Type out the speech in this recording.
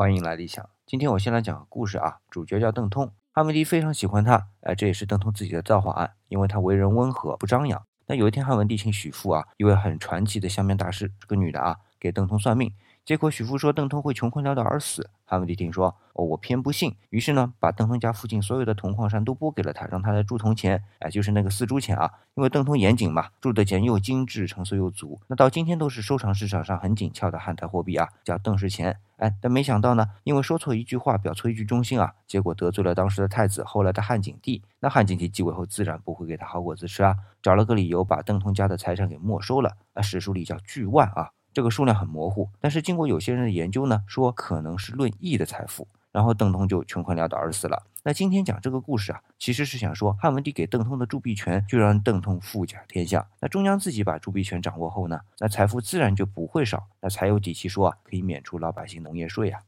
欢迎来理想。今天我先来讲个故事啊，主角叫邓通，汉文帝非常喜欢他，哎，这也是邓通自己的造化案，因为他为人温和，不张扬。那有一天，汉文帝请许父啊，一位很传奇的相面大师，这个女的啊，给邓通算命。结果许父说邓通会穷困潦倒而死。汉文帝听说，哦，我偏不信。于是呢，把邓通家附近所有的铜矿山都拨给了他，让他来铸铜钱。哎，就是那个四铢钱啊。因为邓通严谨嘛，铸的钱又精致，成色又足。那到今天都是收藏市场上很紧俏的汉代货币啊，叫邓氏钱。哎，但没想到呢，因为说错一句话，表错一句忠心啊，结果得罪了当时的太子，后来的汉景帝。那汉景帝继位后，自然不会给他好果子吃啊，找了个理由把邓通家的财产给没收了。啊，史书里叫巨万啊。这个数量很模糊，但是经过有些人的研究呢，说可能是论亿的财富，然后邓通就穷困潦倒而死了。那今天讲这个故事啊，其实是想说汉文帝给邓通的铸币权，就让邓通富甲天下。那中央自己把铸币权掌握后呢，那财富自然就不会少，那才有底气说啊，可以免除老百姓农业税啊。